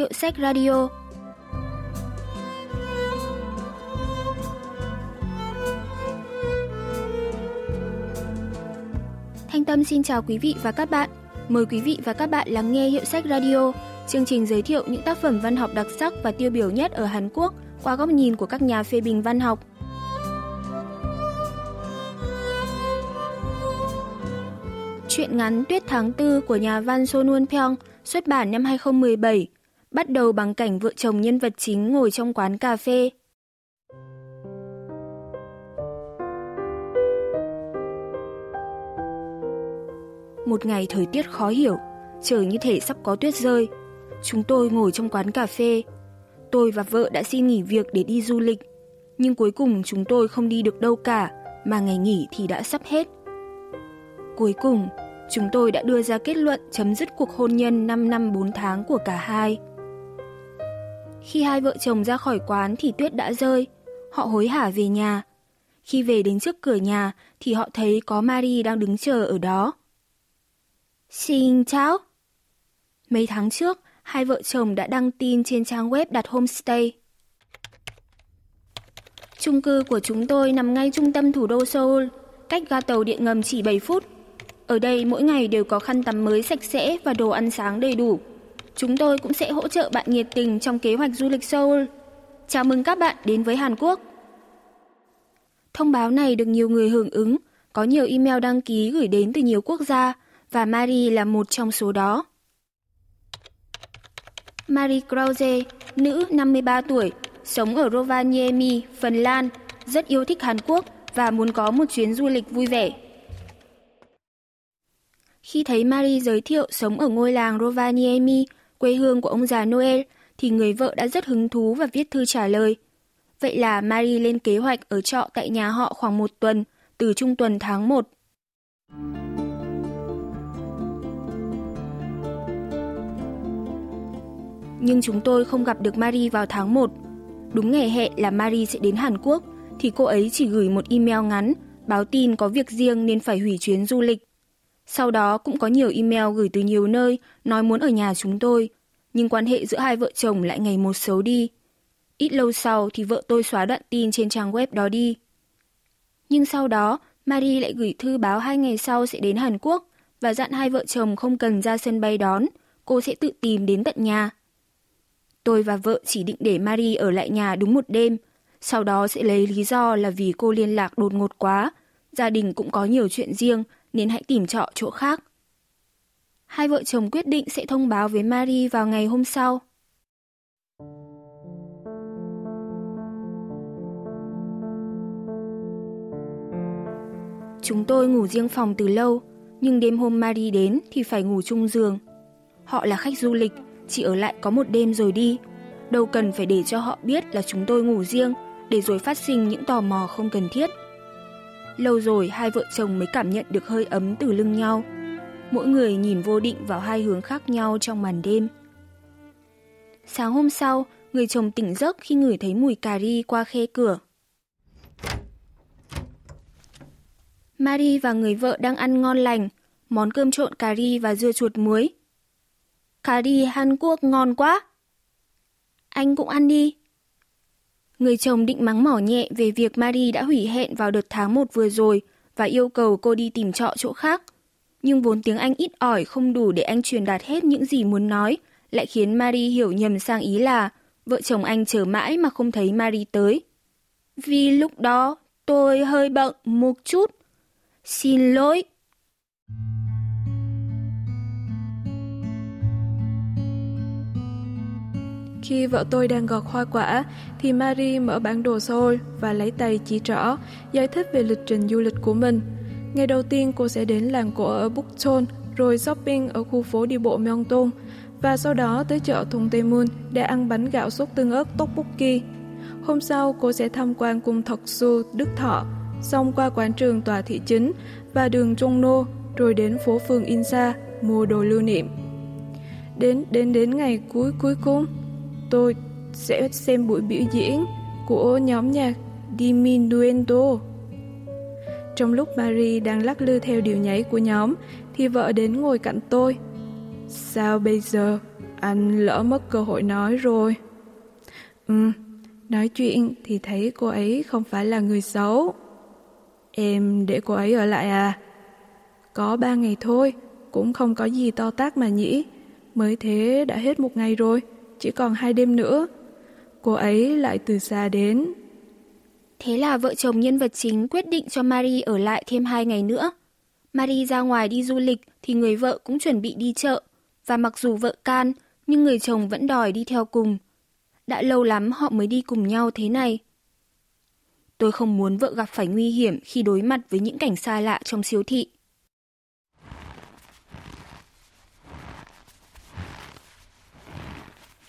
Hiệu sách radio. Thanh Tâm xin chào quý vị và các bạn. Mời quý vị và các bạn lắng nghe Hiệu sách radio, chương trình giới thiệu những tác phẩm văn học đặc sắc và tiêu biểu nhất ở Hàn Quốc qua góc nhìn của các nhà phê bình văn học. Chuyện ngắn Tuyết tháng 4 của nhà văn Sonwon Pyong xuất bản năm 2017, bắt đầu bằng cảnh vợ chồng nhân vật chính ngồi trong quán cà phê. Một ngày thời tiết khó hiểu, trời như thể sắp có tuyết rơi. Chúng tôi ngồi trong quán cà phê. Tôi và vợ đã xin nghỉ việc để đi du lịch, nhưng cuối cùng chúng tôi không đi được đâu cả, mà ngày nghỉ thì đã sắp hết. Cuối cùng, chúng tôi đã đưa ra kết luận chấm dứt cuộc hôn nhân 5 năm 4 tháng của cả hai. Khi hai vợ chồng ra khỏi quán thì tuyết đã rơi, họ hối hả về nhà. Khi về đến trước cửa nhà thì họ thấy có Marie đang đứng chờ ở đó. Xin chào! Mấy tháng trước, hai vợ chồng đã đăng tin trên trang web đặt homestay. Chung cư của chúng tôi nằm ngay trung tâm thủ đô Seoul, cách ga tàu điện ngầm chỉ 7 phút. Ở đây mỗi ngày đều có khăn tắm mới sạch sẽ và đồ ăn sáng đầy đủ. Chúng tôi cũng sẽ hỗ trợ bạn nhiệt tình trong kế hoạch du lịch Seoul. Chào mừng các bạn đến với Hàn Quốc. Thông báo này được nhiều người hưởng ứng, có nhiều email đăng ký gửi đến từ nhiều quốc gia và Marie là một trong số đó. Marie Krause, nữ 53 tuổi, sống ở Rovaniemi, Phần Lan, rất yêu thích Hàn Quốc và muốn có một chuyến du lịch vui vẻ. Khi thấy Marie giới thiệu sống ở ngôi làng Rovaniemi, quê hương của ông già Noel, thì người vợ đã rất hứng thú và viết thư trả lời. Vậy là Marie lên kế hoạch ở trọ tại nhà họ khoảng một tuần, từ trung tuần tháng 1. Nhưng chúng tôi không gặp được Marie vào tháng 1. Đúng ngày hẹn là Marie sẽ đến Hàn Quốc, thì cô ấy chỉ gửi một email ngắn, báo tin có việc riêng nên phải hủy chuyến du lịch. Sau đó cũng có nhiều email gửi từ nhiều nơi nói muốn ở nhà chúng tôi, nhưng quan hệ giữa hai vợ chồng lại ngày một xấu đi. Ít lâu sau thì vợ tôi xóa đoạn tin trên trang web đó đi. Nhưng sau đó, Marie lại gửi thư báo hai ngày sau sẽ đến Hàn Quốc và dặn hai vợ chồng không cần ra sân bay đón, cô sẽ tự tìm đến tận nhà. Tôi và vợ chỉ định để Marie ở lại nhà đúng một đêm, sau đó sẽ lấy lý do là vì cô liên lạc đột ngột quá, gia đình cũng có nhiều chuyện riêng nên hãy tìm trọ chỗ khác. Hai vợ chồng quyết định sẽ thông báo với Marie vào ngày hôm sau. Chúng tôi ngủ riêng phòng từ lâu, nhưng đêm hôm Marie đến thì phải ngủ chung giường. Họ là khách du lịch, chỉ ở lại có một đêm rồi đi. Đâu cần phải để cho họ biết là chúng tôi ngủ riêng, để rồi phát sinh những tò mò không cần thiết. Lâu rồi hai vợ chồng mới cảm nhận được hơi ấm từ lưng nhau. Mỗi người nhìn vô định vào hai hướng khác nhau trong màn đêm. Sáng hôm sau, người chồng tỉnh giấc khi ngửi thấy mùi cà ri qua khe cửa. Marie và người vợ đang ăn ngon lành, món cơm trộn cà ri và dưa chuột muối. Cà ri Hàn Quốc ngon quá! Anh cũng ăn đi. Người chồng định mắng mỏ nhẹ về việc Marie đã hủy hẹn vào đợt tháng 1 vừa rồi và yêu cầu cô đi tìm trọ chỗ khác. Nhưng vốn tiếng Anh ít ỏi không đủ để anh truyền đạt hết những gì muốn nói, lại khiến Marie hiểu nhầm sang ý là vợ chồng anh chờ mãi mà không thấy Marie tới. Vì lúc đó tôi hơi bận một chút. Xin lỗi. Khi vợ tôi đang gọt hoa quả, thì Marie mở bản đồ Seoul và lấy tay chỉ rõ, giải thích về lịch trình du lịch của mình. Ngày đầu tiên cô sẽ đến làng cổ ở Bukchon, rồi shopping ở khu phố đi bộ Myeongdong, và sau đó tới chợ Thùng Tây Moon để ăn bánh gạo sốt tương ớt tteokbokki. Hôm sau, cô sẽ tham quan cung Thật Su, Đức Thọ, xong qua quảng trường tòa thị chính và đường Trung Nô, rồi đến phố phường Insa mua đồ lưu niệm. Đến đến đến ngày cuối cuối cùng, tôi sẽ xem buổi biểu diễn của nhóm nhạc Diminuendo. Trong lúc Marie đang lắc lư theo điệu nhảy của nhóm, thì vợ đến ngồi cạnh tôi. Sao bây giờ? anh lỡ mất cơ hội nói rồi. Ừ, nói chuyện thì thấy cô ấy không phải là người xấu. Em để cô ấy ở lại à? Có ba ngày thôi, cũng không có gì to tác mà nhỉ. Mới thế đã hết một ngày rồi, chỉ còn hai đêm nữa. Cô ấy lại từ xa đến. Thế là vợ chồng nhân vật chính quyết định cho Marie ở lại thêm hai ngày nữa. Marie ra ngoài đi du lịch thì người vợ cũng chuẩn bị đi chợ. Và mặc dù vợ can, nhưng người chồng vẫn đòi đi theo cùng. Đã lâu lắm họ mới đi cùng nhau thế này. Tôi không muốn vợ gặp phải nguy hiểm khi đối mặt với những cảnh xa lạ trong siêu thị.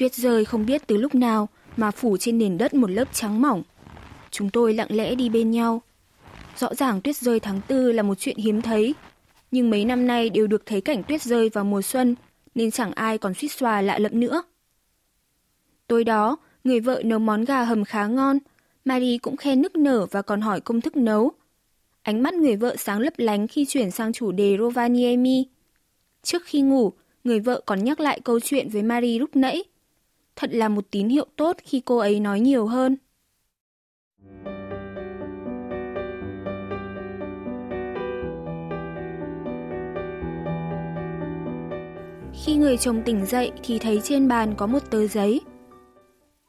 Tuyết rơi không biết từ lúc nào mà phủ trên nền đất một lớp trắng mỏng. Chúng tôi lặng lẽ đi bên nhau. Rõ ràng tuyết rơi tháng tư là một chuyện hiếm thấy, nhưng mấy năm nay đều được thấy cảnh tuyết rơi vào mùa xuân, nên chẳng ai còn suýt xòa lạ lẫm nữa. Tối đó, người vợ nấu món gà hầm khá ngon, Marie cũng khen nức nở và còn hỏi công thức nấu. Ánh mắt người vợ sáng lấp lánh khi chuyển sang chủ đề Rovaniemi. Trước khi ngủ, người vợ còn nhắc lại câu chuyện với Marie lúc nãy. Thật là một tín hiệu tốt khi cô ấy nói nhiều hơn. Khi người chồng tỉnh dậy thì thấy trên bàn có một tờ giấy.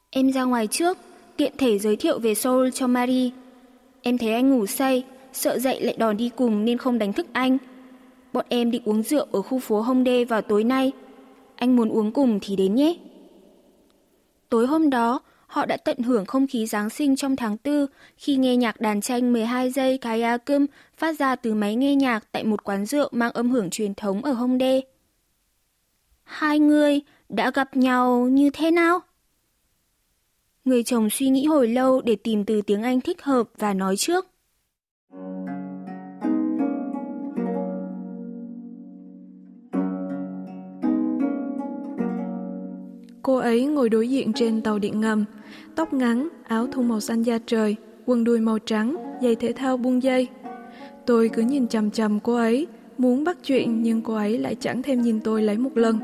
Em ra ngoài trước, tiện thể giới thiệu về Seoul cho Marie. Em thấy anh ngủ say, sợ dậy lại đòn đi cùng nên không đánh thức anh. Bọn em định uống rượu ở khu phố Hongdae vào tối nay. Anh muốn uống cùng thì đến nhé. Tối hôm đó, họ đã tận hưởng không khí Giáng sinh trong tháng 4 khi nghe nhạc đàn tranh 12 giây Kayakum phát ra từ máy nghe nhạc tại một quán rượu mang âm hưởng truyền thống ở Hongdae. Hai người đã gặp nhau như thế nào? Người chồng suy nghĩ hồi lâu để tìm từ tiếng Anh thích hợp và nói trước. Cô ấy ngồi đối diện trên tàu điện ngầm, tóc ngắn, áo thun màu xanh da trời, quần đùi màu trắng, giày thể thao buông dây. Tôi cứ nhìn chằm chằm cô ấy, muốn bắt chuyện nhưng cô ấy lại chẳng thêm nhìn tôi lấy một lần.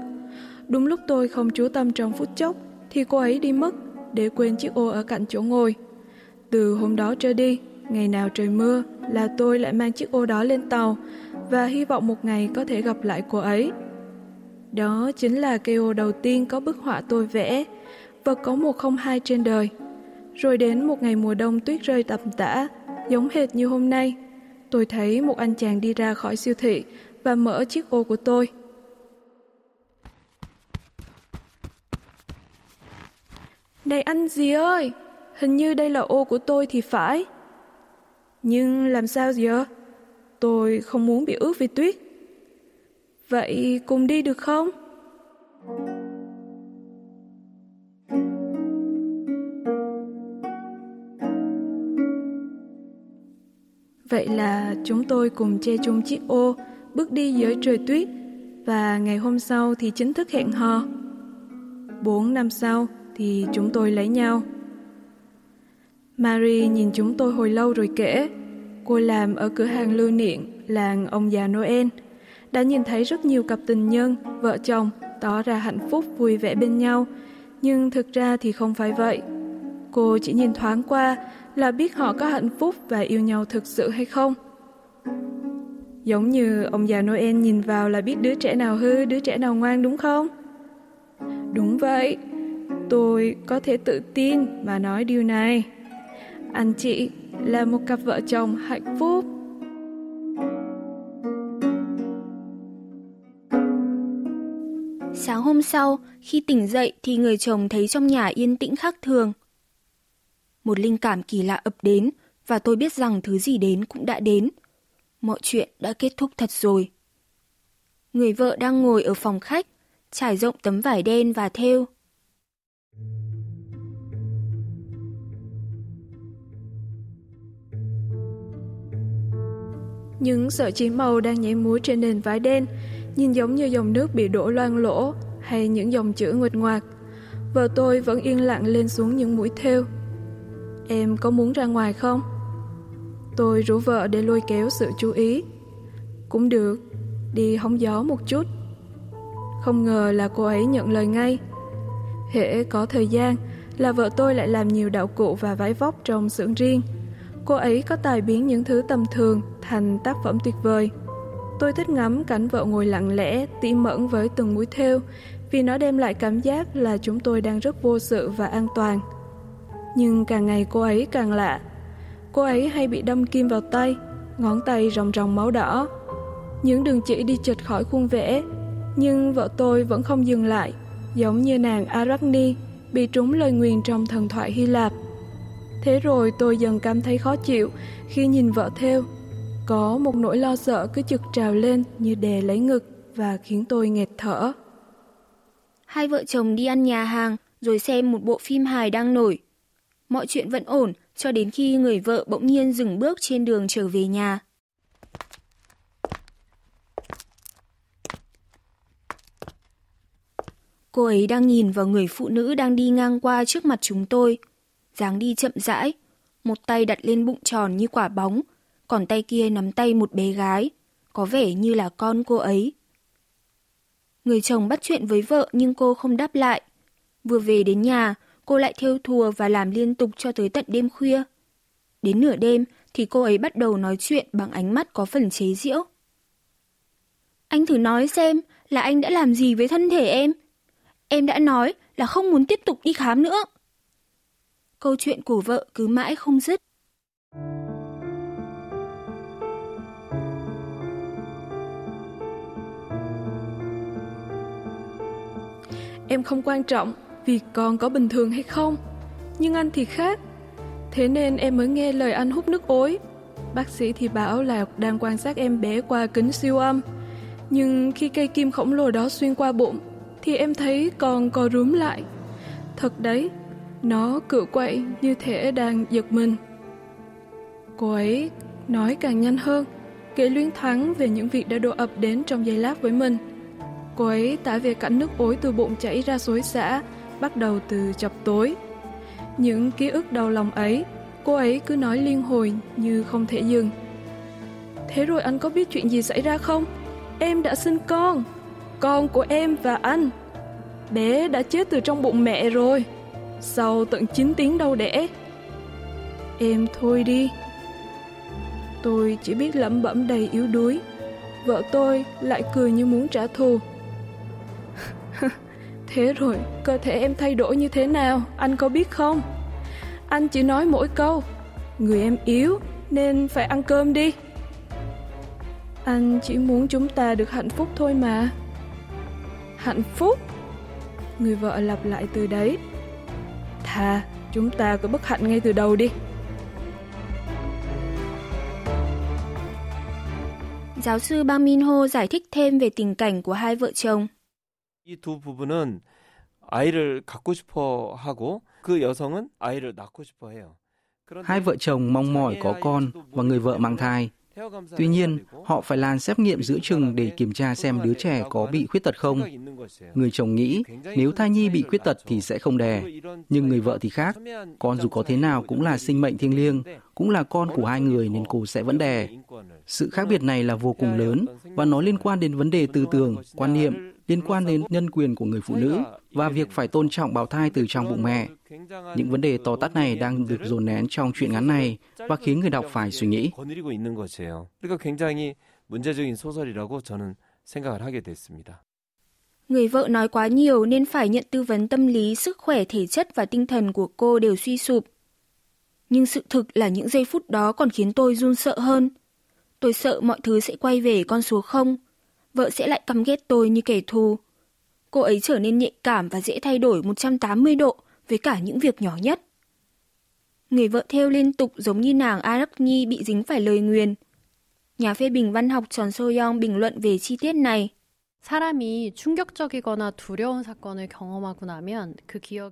Đúng lúc tôi không chú tâm trong phút chốc thì cô ấy đi mất để quên chiếc ô ở cạnh chỗ ngồi. Từ hôm đó trở đi, ngày nào trời mưa là tôi lại mang chiếc ô đó lên tàu và hy vọng một ngày có thể gặp lại cô ấy. Đó chính là cây ô đầu tiên có bức họa tôi vẽ, vật có 102 trên đời. Rồi đến một ngày mùa đông tuyết rơi tầm tã, giống hệt như hôm nay. Tôi thấy một anh chàng đi ra khỏi siêu thị và mở chiếc ô của tôi. Này anh gì ơi, hình như đây là ô của tôi thì phải. Nhưng làm sao giờ? Tôi không muốn bị ướt vì tuyết. Vậy cùng đi được không? Vậy là chúng tôi cùng che chung chiếc ô, bước đi dưới trời tuyết và ngày hôm sau thì chính thức hẹn hò. Bốn năm sau thì chúng tôi lấy nhau. Marie nhìn chúng tôi hồi lâu rồi kể, cô làm ở cửa hàng lưu niệm làng ông già Noel đã nhìn thấy rất nhiều cặp tình nhân, vợ chồng tỏ ra hạnh phúc vui vẻ bên nhau, nhưng thực ra thì không phải vậy. Cô chỉ nhìn thoáng qua là biết họ có hạnh phúc và yêu nhau thực sự hay không. Giống như ông già Noel nhìn vào là biết đứa trẻ nào hư, đứa trẻ nào ngoan đúng không? Đúng vậy, tôi có thể tự tin mà nói điều này. Anh chị là một cặp vợ chồng hạnh phúc. Sáng hôm sau, khi tỉnh dậy thì người chồng thấy trong nhà yên tĩnh khác thường. Một linh cảm kỳ lạ ập đến và tôi biết rằng thứ gì đến cũng đã đến. Mọi chuyện đã kết thúc thật rồi. Người vợ đang ngồi ở phòng khách, trải rộng tấm vải đen và thêu. Những sợi chỉ màu đang nhảy múa trên nền vải đen nhìn giống như dòng nước bị đổ loang lỗ hay những dòng chữ nguệt ngoạc. Vợ tôi vẫn yên lặng lên xuống những mũi thêu. Em có muốn ra ngoài không? Tôi rủ vợ để lôi kéo sự chú ý. Cũng được, đi hóng gió một chút. Không ngờ là cô ấy nhận lời ngay. Hễ có thời gian là vợ tôi lại làm nhiều đạo cụ và váy vóc trong xưởng riêng. Cô ấy có tài biến những thứ tầm thường thành tác phẩm tuyệt vời. Tôi thích ngắm cảnh vợ ngồi lặng lẽ, tỉ mẫn với từng mũi thêu, vì nó đem lại cảm giác là chúng tôi đang rất vô sự và an toàn. Nhưng càng ngày cô ấy càng lạ. Cô ấy hay bị đâm kim vào tay, ngón tay ròng ròng máu đỏ. Những đường chỉ đi chệch khỏi khuôn vẽ, nhưng vợ tôi vẫn không dừng lại, giống như nàng Arachne bị trúng lời nguyền trong thần thoại Hy Lạp. Thế rồi tôi dần cảm thấy khó chịu khi nhìn vợ theo. Có một nỗi lo sợ cứ trực trào lên như đè lấy ngực và khiến tôi nghẹt thở. Hai vợ chồng đi ăn nhà hàng rồi xem một bộ phim hài đang nổi. Mọi chuyện vẫn ổn cho đến khi người vợ bỗng nhiên dừng bước trên đường trở về nhà. Cô ấy đang nhìn vào người phụ nữ đang đi ngang qua trước mặt chúng tôi. dáng đi chậm rãi, một tay đặt lên bụng tròn như quả bóng, còn tay kia nắm tay một bé gái, có vẻ như là con cô ấy. Người chồng bắt chuyện với vợ nhưng cô không đáp lại. Vừa về đến nhà, cô lại theo thùa và làm liên tục cho tới tận đêm khuya. Đến nửa đêm thì cô ấy bắt đầu nói chuyện bằng ánh mắt có phần chế giễu. Anh thử nói xem là anh đã làm gì với thân thể em. Em đã nói là không muốn tiếp tục đi khám nữa. Câu chuyện của vợ cứ mãi không dứt. Em không quan trọng vì con có bình thường hay không. Nhưng anh thì khác. Thế nên em mới nghe lời anh hút nước ối. Bác sĩ thì bảo là đang quan sát em bé qua kính siêu âm. Nhưng khi cây kim khổng lồ đó xuyên qua bụng, thì em thấy còn co rúm lại. Thật đấy, nó cự quậy như thể đang giật mình. Cô ấy nói càng nhanh hơn, kể luyến thắng về những việc đã đổ ập đến trong giây lát với mình. Cô ấy tả về cảnh nước ối từ bụng chảy ra xối xả, bắt đầu từ chập tối. Những ký ức đau lòng ấy, cô ấy cứ nói liên hồi như không thể dừng. Thế rồi anh có biết chuyện gì xảy ra không? Em đã sinh con, con của em và anh. Bé đã chết từ trong bụng mẹ rồi, sau tận 9 tiếng đau đẻ. Em thôi đi. Tôi chỉ biết lẩm bẩm đầy yếu đuối. Vợ tôi lại cười như muốn trả thù thế rồi, cơ thể em thay đổi như thế nào, anh có biết không? Anh chỉ nói mỗi câu, người em yếu nên phải ăn cơm đi. Anh chỉ muốn chúng ta được hạnh phúc thôi mà. Hạnh phúc? Người vợ lặp lại từ đấy. Thà, chúng ta cứ bất hạnh ngay từ đầu đi. Giáo sư Bang Min Ho giải thích thêm về tình cảnh của hai vợ chồng. 이두 부부는 아이를 갖고 싶어 하고 그 여성은 아이를 낳고 싶어 해요. Hai vợ chồng mong mỏi có con và người vợ mang thai. Tuy nhiên, họ phải làm xét nghiệm giữa chừng để kiểm tra xem đứa trẻ có bị khuyết tật không. Người chồng nghĩ nếu thai nhi bị khuyết tật thì sẽ không đẻ. Nhưng người vợ thì khác. Con dù có thế nào cũng là sinh mệnh thiêng liêng, cũng là con của hai người nên cô sẽ vẫn đẻ. Sự khác biệt này là vô cùng lớn và nó liên quan đến vấn đề tư tưởng, quan niệm, liên quan đến nhân quyền của người phụ nữ và việc phải tôn trọng bào thai từ trong bụng mẹ. Những vấn đề to tát này đang được dồn nén trong truyện ngắn này và khiến người đọc phải suy nghĩ. Người vợ nói quá nhiều nên phải nhận tư vấn tâm lý, sức khỏe thể chất và tinh thần của cô đều suy sụp. Nhưng sự thực là những giây phút đó còn khiến tôi run sợ hơn. Tôi sợ mọi thứ sẽ quay về con số không vợ sẽ lại căm ghét tôi như kẻ thù. Cô ấy trở nên nhạy cảm và dễ thay đổi 180 độ với cả những việc nhỏ nhất. Người vợ theo liên tục giống như nàng Arachni bị dính phải lời nguyền. Nhà phê bình văn học Tròn Soyoung bình luận về chi tiết này.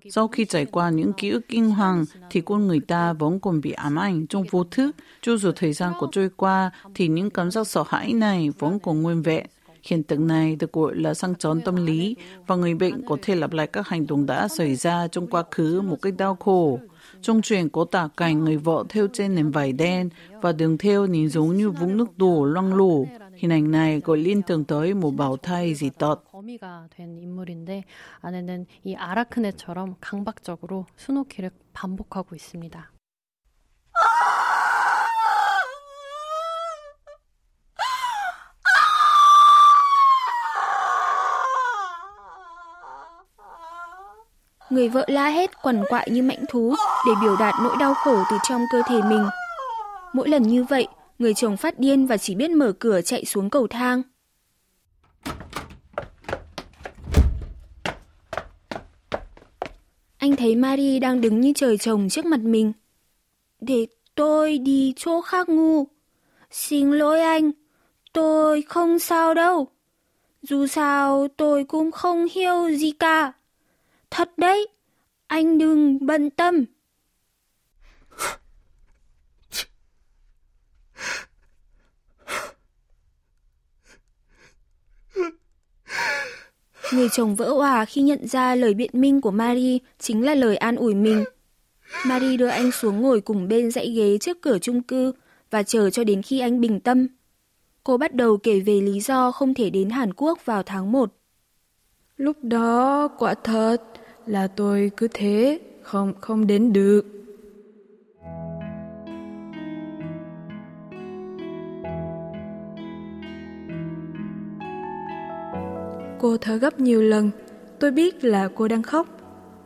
Sau khi trải qua những ký ức kinh hoàng thì con người ta vẫn còn bị ám ảnh trong vô thức. Cho dù thời gian có trôi qua thì những cảm giác sợ hãi này vẫn còn nguyên vẹn. Hiện tượng này được gọi là sang chấn tâm lý và người bệnh có thể lặp lại các hành động đã xảy ra trong quá khứ một cách đau khổ. Trong truyện có tả cảnh người vợ theo trên nền vải đen và đường theo nhìn giống như vũng nước đổ loang lổ. Hình ảnh này gợi liên tưởng tới một bào thai dị tật. 거미가 된 인물인데 아내는 이 아라크네처럼 강박적으로 수노키를 반복하고 있습니다. Người vợ la hét quằn quại như mãnh thú để biểu đạt nỗi đau khổ từ trong cơ thể mình. Mỗi lần như vậy, người chồng phát điên và chỉ biết mở cửa chạy xuống cầu thang. Anh thấy Marie đang đứng như trời trồng trước mặt mình. Để tôi đi chỗ khác ngu. Xin lỗi anh, tôi không sao đâu. Dù sao tôi cũng không hiểu gì cả. Thật đấy, anh đừng bận tâm. Người chồng vỡ hòa khi nhận ra lời biện minh của Marie chính là lời an ủi mình. Marie đưa anh xuống ngồi cùng bên dãy ghế trước cửa chung cư và chờ cho đến khi anh bình tâm. Cô bắt đầu kể về lý do không thể đến Hàn Quốc vào tháng 1. Lúc đó quả thật là tôi cứ thế, không không đến được. Cô thở gấp nhiều lần. Tôi biết là cô đang khóc.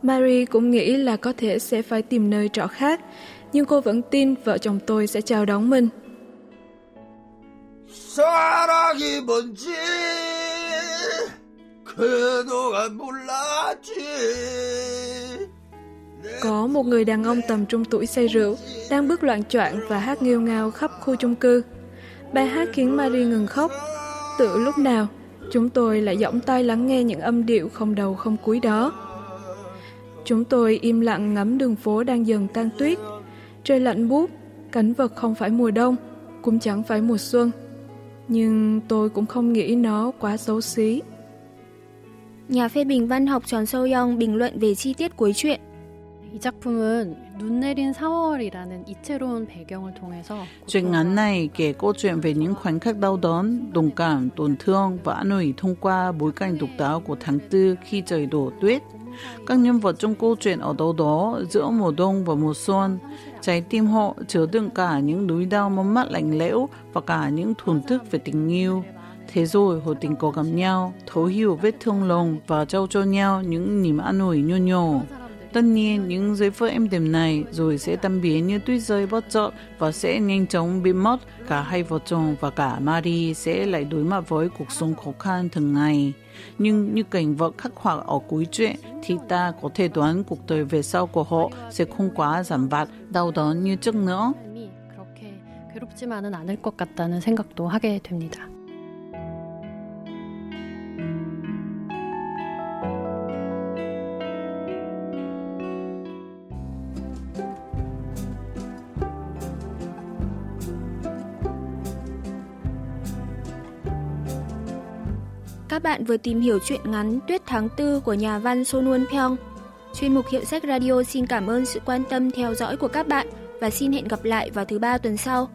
Mary cũng nghĩ là có thể sẽ phải tìm nơi trọ khác, nhưng cô vẫn tin vợ chồng tôi sẽ chào đón mình. 사랑이 뭔지 그동안 몰랐지 Có một người đàn ông tầm trung tuổi say rượu đang bước loạn choạng và hát nghêu ngao khắp khu chung cư. Bài hát khiến Marie ngừng khóc. Tự lúc nào, chúng tôi lại giọng tay lắng nghe những âm điệu không đầu không cuối đó. Chúng tôi im lặng ngắm đường phố đang dần tan tuyết. Trời lạnh buốt, cảnh vật không phải mùa đông, cũng chẳng phải mùa xuân. Nhưng tôi cũng không nghĩ nó quá xấu xí. Nhà phê bình văn học Tròn Sâu Yong bình luận về chi tiết cuối truyện. Truyện ngắn này kể câu chuyện về những khoảnh khắc đau đớn, đồng cảm, tổn thương và an ủi thông qua bối cảnh độc đáo của tháng tư khi trời đổ tuyết. Các nhân vật trong câu chuyện ở đâu đó giữa mùa đông và mùa xuân, trái tim họ chứa đựng cả những núi đau mắm mắt lạnh lẽo và cả những thổn thức về tình yêu. Thế rồi họ tình cờ gặp nhau, thấu hiểu vết thương lòng và trao cho nhau những niềm an ủi nho nhỏ. Tất nhiên, những giây phút êm đềm này rồi sẽ tan biến như tuyết rơi bất chợt và sẽ nhanh chóng bị mất. Cả hai vợ chồng và cả Marie sẽ lại đối mặt với cuộc sống khó khăn thường ngày. Nhưng như cảnh vật khắc họa ở cuối truyện thì ta có thể đoán cuộc đời về sau của họ sẽ không quá giảm vặt, đau đớn như trước nữa. 그렇게 괴롭지만은 않을 것 같다는 생각도 하게 됩니다. Các bạn vừa tìm hiểu truyện ngắn Tuyết tháng tư của nhà văn Son Won Pyong. Chuyên mục Hiệu sách Radio xin cảm ơn sự quan tâm theo dõi của các bạn và xin hẹn gặp lại vào thứ ba tuần sau.